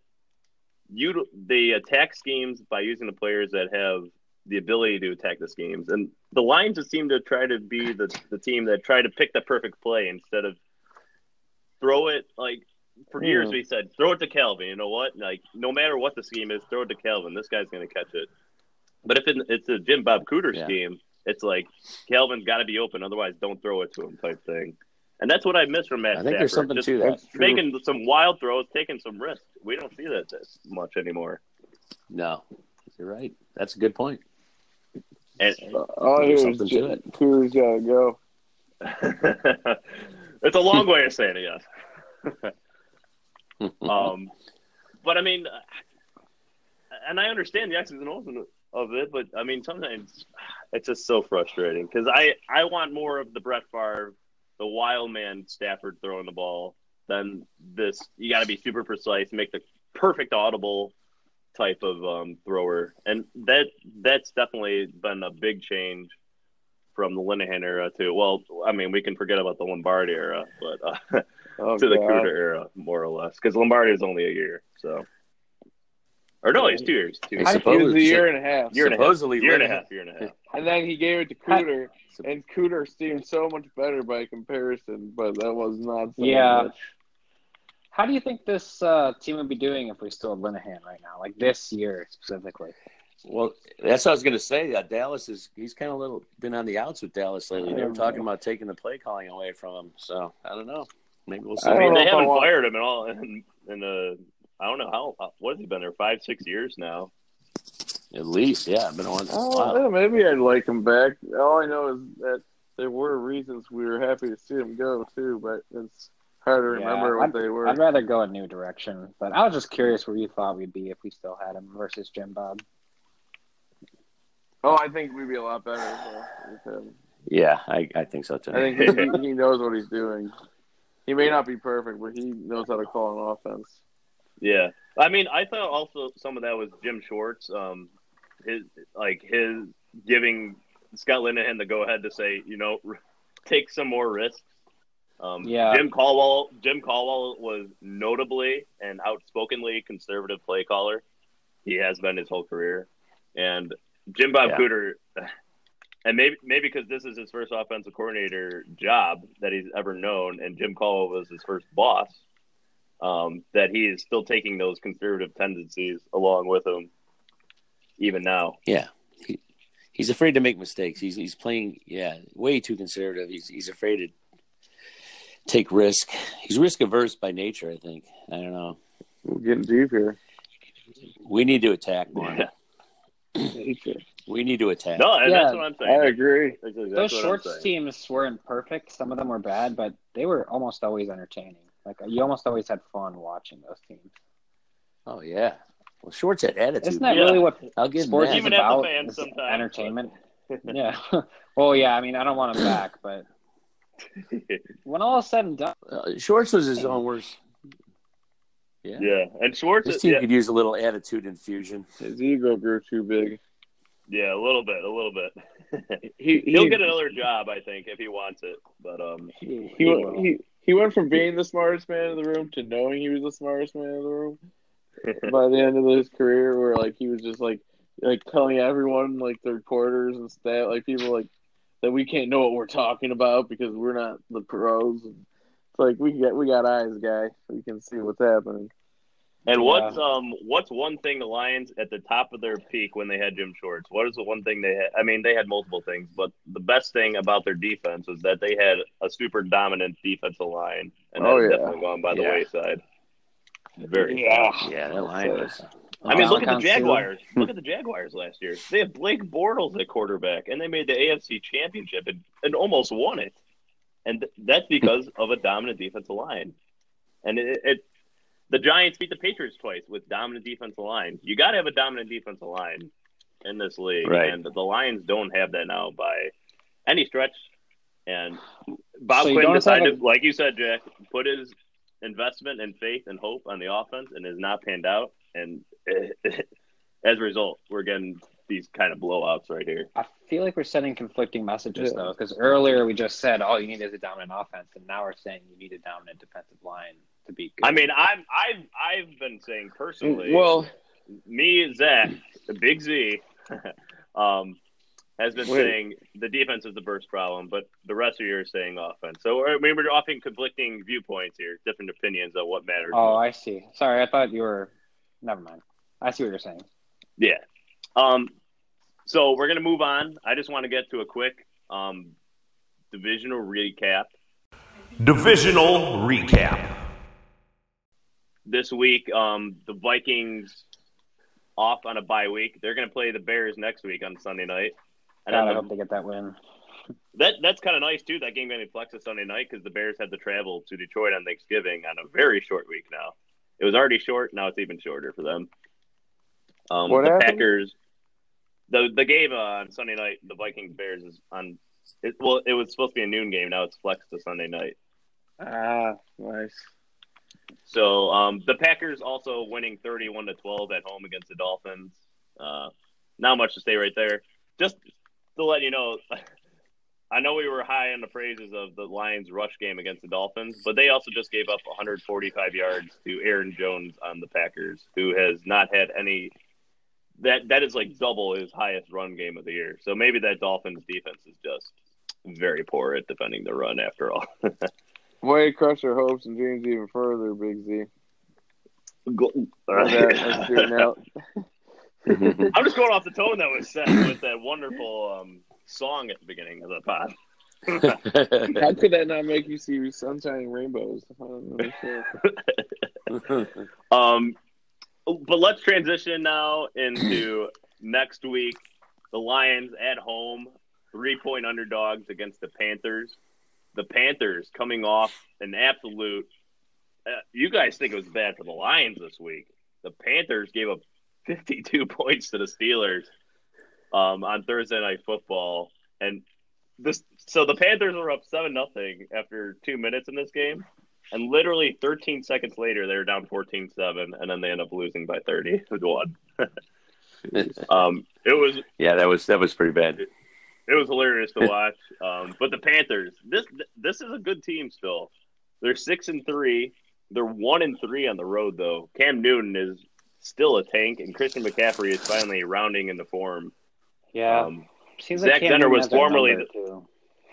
you they attack schemes by using the players that have the ability to attack the schemes. And the Lions just seem to try to be the the team that try to pick the perfect play instead of throw it like for years Hmm. we said throw it to Calvin. You know what? Like no matter what the scheme is, throw it to Calvin. This guy's going to catch it. But if it's a Jim Bob Cooter Yeah. scheme, it's like Calvin's got to be open, otherwise don't throw it to him type thing. And that's what I miss from Matt I think there's something just to that. That's true. Making some wild throws, taking some risks. We don't see that that much anymore. No, you're right. That's a good point. And All I hear is something to Jim it. Cooter's gotta go. it's a long way of saying it, yes. Um, but I mean, and I understand the X's and O's of it, but I mean, sometimes it's just so frustrating because I I want more of the Brett Favre, the wild man Stafford throwing the ball than this. You got to be super precise, make the perfect audible type of um, thrower, and that that's definitely been a big change from the Linehan era to well, I mean, we can forget about the Lombardi era, but. Uh, Oh, to the God. Cooter era, more or less, because Lombardi is only a year. So, or no, he's two years. Two years. He suppose- was a year and a half. year and a half. Year and a half. Year and a half. And then he gave it to Cooter, and Cooter seemed so much better by comparison, but that was not so Yeah. much. How do you think this uh, team would be doing if we still had Linehan right now, like this year specifically? Well, that's what I was going to say. Uh, Dallas is he's kind of little been on the outs with Dallas lately. They were talking about taking the play calling away from him. So I don't know. Maybe we'll see. I I mean, they I haven't want- fired him at all in, in uh, I don't know how. What has he been there? Five, six years now. At least, yeah. Been on. Oh, yeah, maybe I'd like him back. All I know is that there were reasons we were happy to see him go too, but it's hard to Yeah, remember what they were. I'd rather go a new direction, but I was just curious where you thought we'd be if we still had him versus Jim Bob. Oh, I think we'd be a lot better with him. Yeah, I, I think so too. I think he, he knows what he's doing. He may not be perfect, but he knows how to call an offense. Yeah, I mean, I thought also some of that was Jim Schwartz. Um, his like his giving Scott Linehan the go ahead to say, you know, take some more risks. Um, Yeah. Jim Caldwell. Jim Caldwell was notably and outspokenly conservative play caller. He has been his whole career, and Jim Bob Yeah. Cooter. And maybe maybe because this is his first offensive coordinator job that he's ever known, and Jim Caldwell was his first boss um, that he is still taking those conservative tendencies along with him, even now. Yeah, he, he's afraid to make mistakes. He's he's playing yeah way too conservative. He's he's afraid to take risk. He's risk averse by nature. I think. I don't know. We're getting deep here. We need to attack more. Nature. We need to attack. No, Yeah, that's what I'm saying. I agree. Exactly Those what I'm Schwartz saying. teams weren't perfect. Some of them were bad, but they were almost always entertaining. Like you almost always had fun watching those teams. Oh yeah. Well, Schwartz had attitude. Isn't that Yeah. really what I'll give him sports that. is Even at the about? fans is sometimes, entertainment. yeah. well, yeah. I mean, I don't want him back, but when all is said and done, Uh, Schwartz was his own worst. Yeah. yeah, and Schwartz. This team yeah, could use a little attitude infusion. His ego grew too big. yeah, a little bit, a little bit. He He'll he, get another job, I think, if he wants it. But um, He, he, went- he he went from being the smartest man in the room to knowing he was the smartest man in the room. By the end of his career, where like he was just like like telling everyone like their quarters and stat like people like that we can't know what we're talking about because we're not the pros. It's like we got we got eyes, guy. We can see what's happening. And Yeah. what's um what's one thing the Lions at the top of their peak when they had Jim Schwartz? What is the one thing they had? I mean, they had multiple things, but the best thing about their defense was that they had a super dominant defensive line, and Oh, that's yeah. definitely gone by the Yeah. wayside. Very Yeah. Yeah, that line was I mean, look at the Jaguars. Look at the Jaguars last year. They have Blake Bortles at quarterback, and they made the AFC Championship and, and almost won it. And that's because of a dominant defensive line. And it, it, the Giants beat the Patriots twice with dominant defensive line. You got to have a dominant defensive line in this league, Right. and the Lions don't have that now by any stretch. And Bob So Quinn decided, a- like you said, Jack, put his investment and faith and hope on the offense, and has not panned out. And as a result, we're getting these kind of blowouts right here. I feel like we're sending conflicting messages Yeah. though, because earlier we just said all you need is a dominant offense, and now we're saying you need a dominant defensive line to be good. I mean, I've I've I've been saying personally, Well, me, Zach, the Big Z, um, has been Wait. saying the defense is the first problem, but the rest of you are saying offense. So I mean, we're often conflicting viewpoints here, different opinions on what matters. oh, most. I see. Sorry, I thought you were. Never mind. I see what you're saying. Yeah. Um, so we're gonna move on. I just want to get to a quick um, divisional recap. Divisional recap. This week, um, the Vikings off on a bye week. They're gonna play the Bears next week on Sunday night. And God, I the- hope they get that win. That that's kind of nice too. That game flexed to Sunday night because the Bears had to travel to Detroit on Thanksgiving on a very short week. Now it was already short. Now it's even shorter for them. Um, What the happened? Packers, the the game uh, on Sunday night, the Vikings Bears is on. It, well, it was supposed to be a noon game. Now it's flexed to Sunday night. ah, nice. So um, the Packers also winning thirty-one to twelve at home against the Dolphins. Uh, not much to say right there. Just to let you know, I know we were high on the praises of the Lions' rush game against the Dolphins, but they also just gave up 145 yards to Aaron Jones on the Packers, who has not had any. That that is like double his highest run game of the year. So maybe that Dolphins defense is just very poor at defending the run after all. Way to crush our hopes and dreams even further, Big Z. Go- That- that's your now- I'm just going off the tone that was set with that wonderful um, song at the beginning of the pod. How could that not make you see sunshine and rainbows? I don't understand. Um, but let's transition now into next week. The Lions at home, three point underdogs against the Panthers. The Panthers coming off an absolute. Uh, you guys think it was bad for the Lions this week? The Panthers gave up 52 points to the Steelers um, on Thursday Night Football, and this. So the Panthers were up seven nothing after two minutes in this game. And literally 13 seconds later, they were down 14 7, and then they end up losing by 30 to 1. um, it was yeah, that was that was pretty bad. Was hilarious to watch. Um, but the Panthers, this this is a good team still. They're six and three. They're one and three on the road though. Cam Newton is still a tank, and Christian McCaffrey is finally rounding into form. Yeah, Um, seems Zach like Cam Zenner was formerly the- too.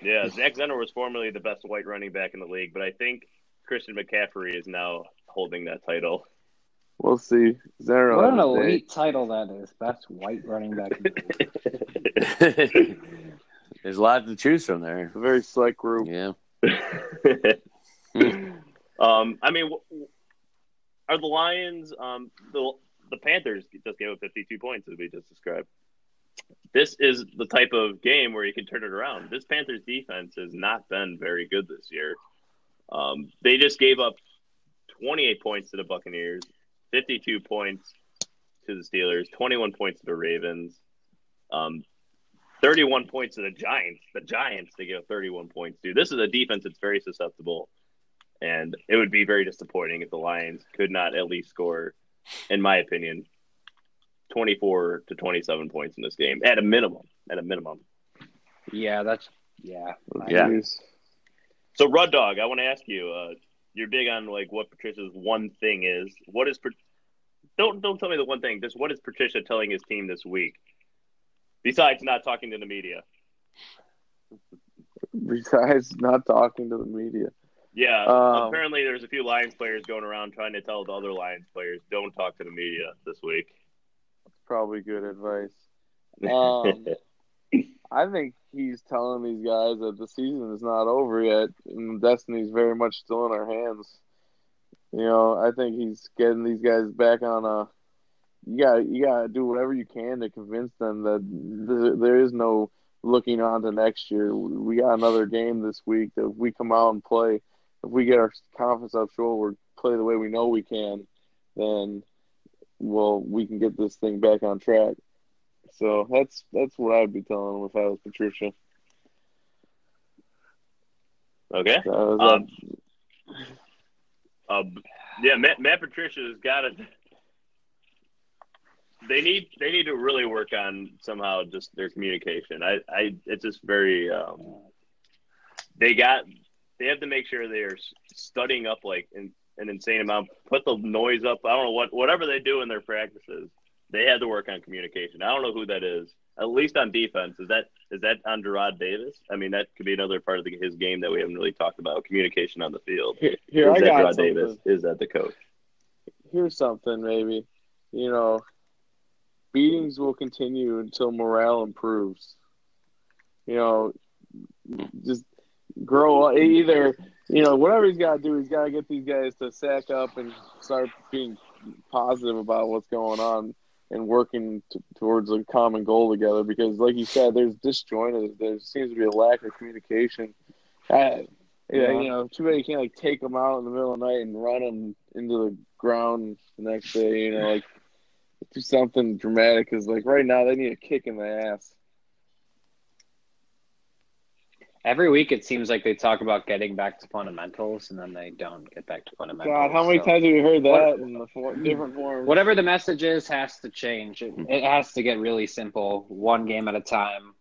yeah, Zach Zenner was formerly the best white running back in the league, but I think Christian McCaffrey is now holding that title. We'll see. Zero What an on the day. elite title that is. Best white running back. in the league. There's a lot to choose from there. A very select group. Yeah. um, I mean, are the Lions um, the the Panthers just gave up 52 points as we just described? This is the type of game where you can turn it around. This Panthers defense has not been very good this year. Um, they just gave up 28 points to the Buccaneers, 52 points to the Steelers, 21 points to the Ravens, um, 31 points to the Giants. The Giants, they gave up 31 points to. This is a defense that's very susceptible, and it would be very disappointing if the Lions could not at least score, in my opinion, 24 to 27 points in this game at a minimum. At a minimum. yeah, that's yeah. Yeah. Jeez. So, Rud Dog, I want to ask you. Uh, you're big on like what Patricia's one thing is. What is? Don't don't tell me the one thing. Just what is Patricia telling his team this week? Besides not talking to the media. Besides not talking to the media. Yeah. Um, apparently, there's a few Lions players going around trying to tell the other Lions players don't talk to the media this week. That's probably good advice. Um, I think he's telling these guys that the season is not over yet, and destiny's very much still in our hands. You know, I think he's getting these guys back on a you got you got to do whatever you can to convince them that th- there is no looking on to next year. We got another game this week that if we come out and play, if we get our confidence up short, we play the way we know we can, then well we can get this thing back on track. So that's that's what I'd be telling them if I was Patricia. Okay. Uh, Um, uh, yeah, Matt, Matt Patricia's got to. They need they need to really work on somehow just their communication. I, I it's just very. Um, they got they have to make sure they are studying up like an, an insane amount. Put the noise up. I don't know what whatever they do in their practices. They had to work on communication. I don't know who that is. At least on defense, is that is that on Jarrad Davis? I mean, that could be another part of the, his game that we haven't really talked about. Communication on the field. here, here is I that got Gerard something. Davis? Is that the coach? Here's something maybe. You know, beatings will continue until morale improves. You know, just grow. Either you know whatever he's got to do, he's got to get these guys to sack up and start being positive about what's going on and working t- towards a common goal together. Because, like you said, there's disjointed. There seems to be a lack of communication. I, yeah, you know, too bad you can't like take them out in the middle of the night and run them into the ground the next day. You know, like do something dramatic. Because like right now, they need a kick in the ass. Every week, it seems like they talk about getting back to fundamentals, and then they don't get back to fundamentals. God, how many So- times have we heard that What- in the four, different forms? Whatever the message is has to change. It, it has to get really simple, one game at a time.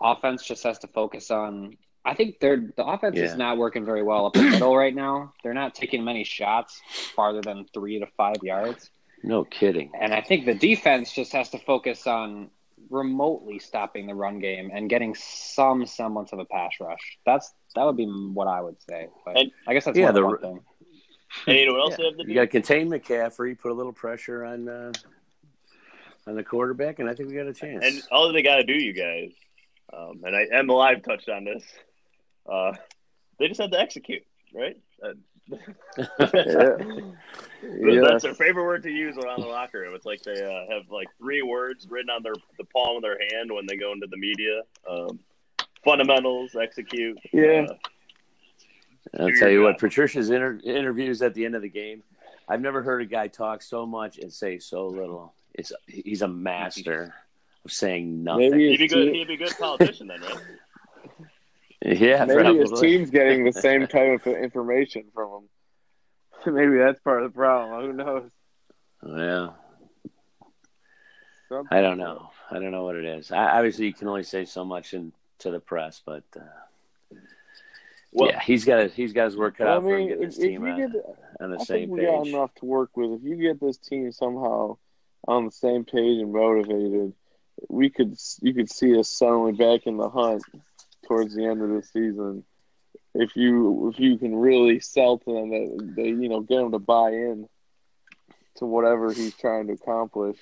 Offense just has to focus on. I think they're the offense Yeah. is not working very well up the middle right now. They're not taking many shots farther than three to five yards, No kidding. and I think the defense just has to focus on remotely stopping the run game and getting some semblance of a pass rush. That's that would be what I would say. But And- I guess that's Yeah, the- one thing. And you know what else they have to do? You got to contain McCaffrey, put a little pressure on uh, on the quarterback, and I think we got a chance. And all they got to do, you guys, um, and I M Live touched on this. Uh, they just had to execute, right? Uh, yeah. Yeah. That's their favorite word to use around the locker room. It's like they uh, have like three words written on their the palm of their hand when they go into the media. Um, fundamentals, execute. Yeah. Uh, I'll tell your you what. Patricia's inter- interviews at the end of the game. I've never heard a guy talk so much and say so little. It's he's a master of saying nothing. Maybe he'd be good. He'd be a good politician then, right? yeah, maybe his team's getting the same type of information from him. maybe that's part of the problem. Who knows? Yeah, Some- I don't know. I don't know what it is. I, obviously, you can only say so much in, to the press, but uh, Well, yeah, he's got he's got his work cut Well, I out for mean, getting if, his team on, on the I same think we got enough to work with. If you get this team somehow on the same page and motivated, we could you could see us suddenly back in the hunt towards the end of the season. If you if you can really sell to them that they you know get them to buy in to whatever he's trying to accomplish.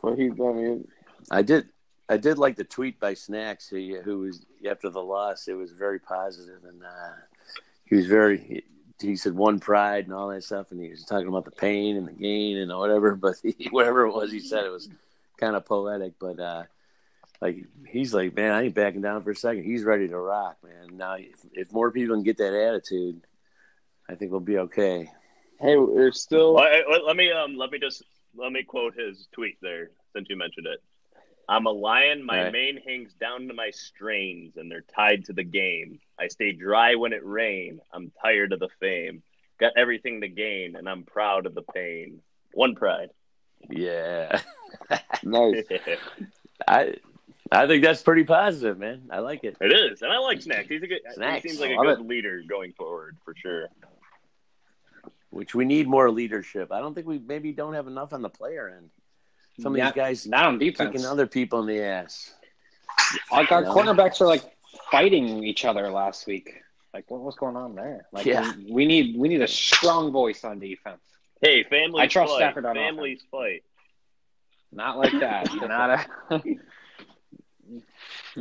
But he, I mean, I did. I did like the tweet by Snacks, who, who was after the loss. It was very positive, and uh, he was very. He, he said one pride and all that stuff, and he was talking about the pain and the gain and whatever. But he, whatever it was, he said it was kind of poetic. But uh, like he's like, man, I ain't backing down for a second. He's ready to rock, man. Now, if, if more people can get that attitude, I think we'll be okay. hey, we're still Well, I- I- let me um let me just let me quote his tweet there since you mentioned it. I'm a lion. My Right. mane hangs down to my strains, and they're tied to the game. I stay dry when it rain. I'm tired of the fame. Got everything to gain, and I'm proud of the pain. One pride. Yeah, nice. I I think that's pretty positive, man. I like it. It is, and I like Snacks. He's a good. Snacks, He seems like a good it. leader going forward for sure. which we need more leadership. I don't think we maybe don't have enough on the player end. Some of Not- these guys not on defense. kicking other people in the ass. Like our Yeah. cornerbacks are like fighting each other last week. Like what was going on there? Like Yeah. we, we need we need a strong voice on defense. Hey, families I trust fight. Stafford on Families fight. Not like that. Not a.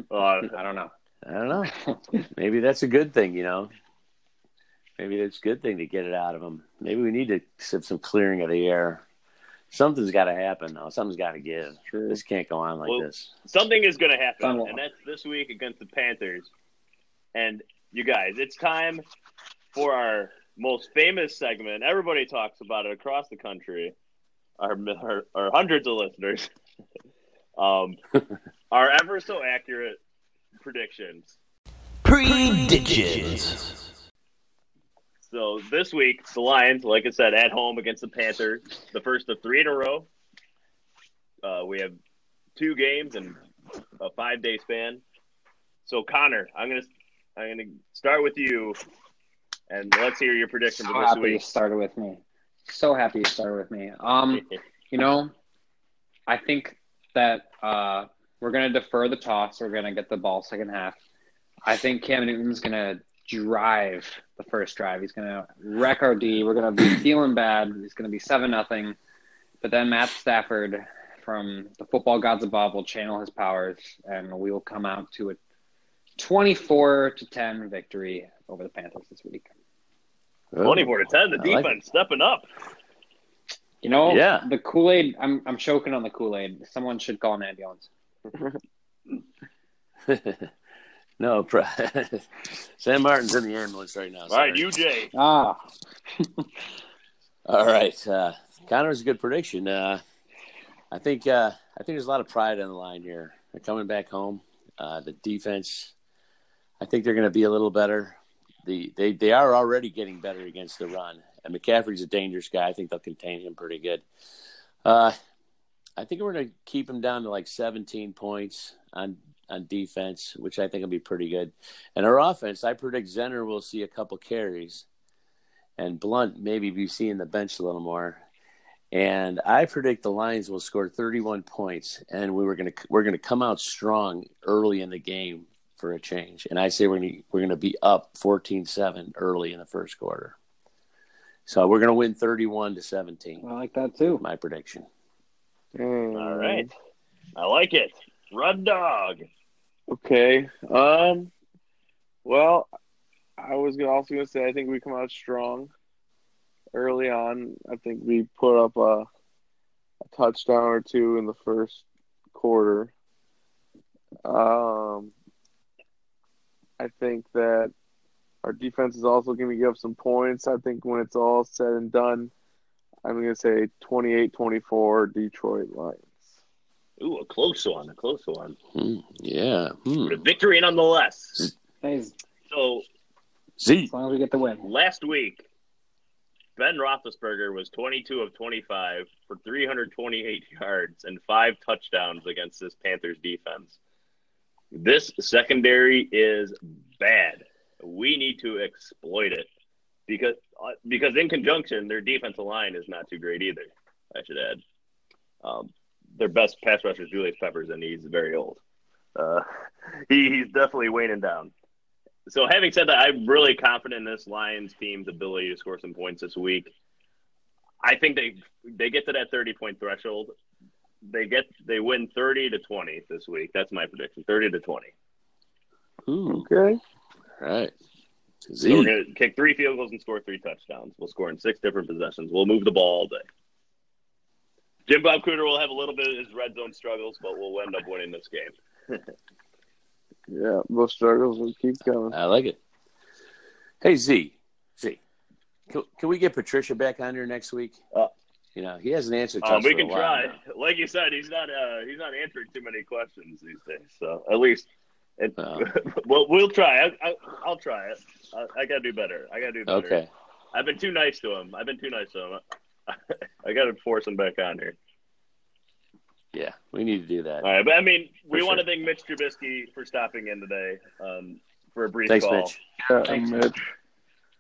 Uh, I don't know. I don't know. maybe that's a good thing, you know. Maybe that's a good thing to get it out of them. Maybe we need to have some clearing of the air. Something's got to happen now. Something's got to give. True. This can't go on like Well, this. Something is going to happen, Unlock. and that's this week against the Panthers. And you guys, it's time for our most famous segment. Everybody talks about it across the country. Our, our, our hundreds of listeners. um, our ever so accurate predictions. Predictions. So this week, the Lions, like I said, at home against the Panthers, the first of three in a row. Uh, we have two games in a five day span. So Connor, I'm gonna I'm gonna start with you, and let's hear your prediction So for this happy you started with me. So happy you started with me. Um, you know, I think that uh, we're going to defer the toss. We're going to get the ball second half. I think Cam Newton's going to drive the first drive. He's going to wreck our D. We're going to be feeling bad. He's going to be seven nothing. But then Matt Stafford from the football gods above will channel his powers, and we will come out to a twenty-four to ten victory over the Panthers this week. Twenty-four to ten, the I like defense stepping up. You know, Yeah. the Kool Aid. I'm I'm choking on the Kool Aid. Someone should call an ambulance. No, pro- Sam Martin's in the ambulance right now. All right, sorry. UJ. Ah, All right, uh, Connor's a good prediction. Uh, I think uh, I think there's a lot of pride on the line here. They're coming back home. Uh, the defense, I think they're going to be a little better. The they they are already getting better against the run, and McCaffrey's a dangerous guy. I think they'll contain him pretty good. I think we're going to keep him down to like 17 points on on defense, which I think will be pretty good. And our offense, I predict Zenner will see a couple carries and Blunt maybe be seeing the bench a little more. And I predict the Lions will score 31 points, and we were gonna we're gonna come out strong early in the game for a change. And I say we're gonna we're gonna be up 14-7 early in the first quarter. So we're gonna win 31 to 17. I like that too. My prediction. All right, I like it. Run dog. Okay. Um. Well, I was gonna- also going to say I think we come out strong early on. I think we put up a, a touchdown or two in the first quarter. Um. I think that our defense is also going to give up some points. I think when it's all said and done, I'm going to say 28-24 Detroit Lions. Ooh, a close one. A close one. Hmm, yeah. Hmm. But a victory nonetheless. Hey, as So Z. long as we get the win. last week, Ben Roethlisberger was 22 of 25 for 328 yards and five touchdowns against this Panthers defense. This secondary is bad. We need to exploit it because because in conjunction, their defensive line is not too great either. I should add. Um, their best pass rusher is Julius Peppers, and he's very old. Uh, he, he's definitely waning down. So, having said that, I'm really confident in this Lions team's ability to score some points this week. I think they they get to that 30 point threshold. They get they win 30 to 20 this week. That's my prediction. 30 to 20. Ooh, Okay. all right. So we're gonna kick three field goals and score three touchdowns. We'll score in six different possessions. We'll move the ball all day. Jim Bob Cooter will have a little bit of his red zone struggles, but we'll end up winning this game. Yeah, those struggles will keep coming. I like it. Hey Z, Z, can, can we get Patricia back on here next week? Uh, you know, he hasn't answered. to Um, we can try. now. Like you said, he's not uh, he's not answering too many questions these days. So at least, it, Oh. well, we'll try. I, I, I'll try it. I, I gotta do better. I gotta do better. Okay. I've been too nice to him. I've been too nice to him. I gotta force him back on here. Yeah, we need to do that. All right, but I mean, we For want to thank Mitch Trubisky for stopping in today um, for a brief Thanks, call. Mitch. Yeah, Thanks. Mitch.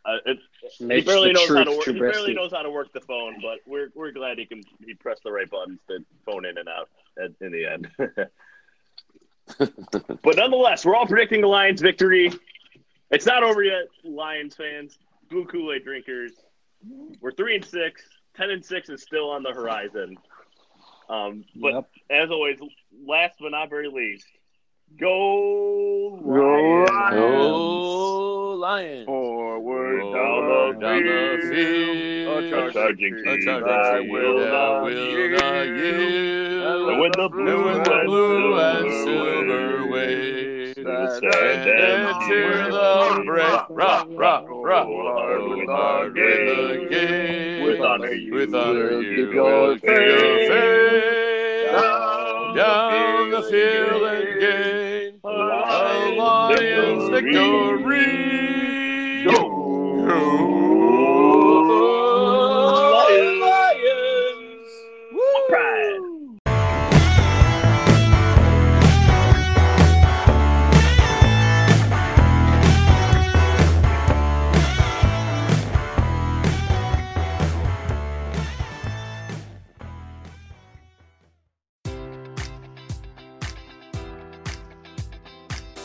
Uh, it, he barely the knows how to Truth work. He barely knows how to work the phone, but we're we're glad he can he pressed the right buttons to phone in and out at, in the end. but nonetheless, we're all predicting the Lions' victory. It's not over yet, Lions fans, blue Kool Aid drinkers. We're three and six. Ten and six is still on the horizon. Um, but Yep. as always, last but not very least, go Go Lions! Oh, Lions. Forward Forward down the down the field. field. A charging A team charging I team will not will not yield. Yield. And when the And blue when the and blue and silver waves, stand and and cheer the brave. Rock, rock, rock. Hard with Go the hard with game. game. With honor you With honor you will keep your faith. Down the field and gain a Lions victory. Lions!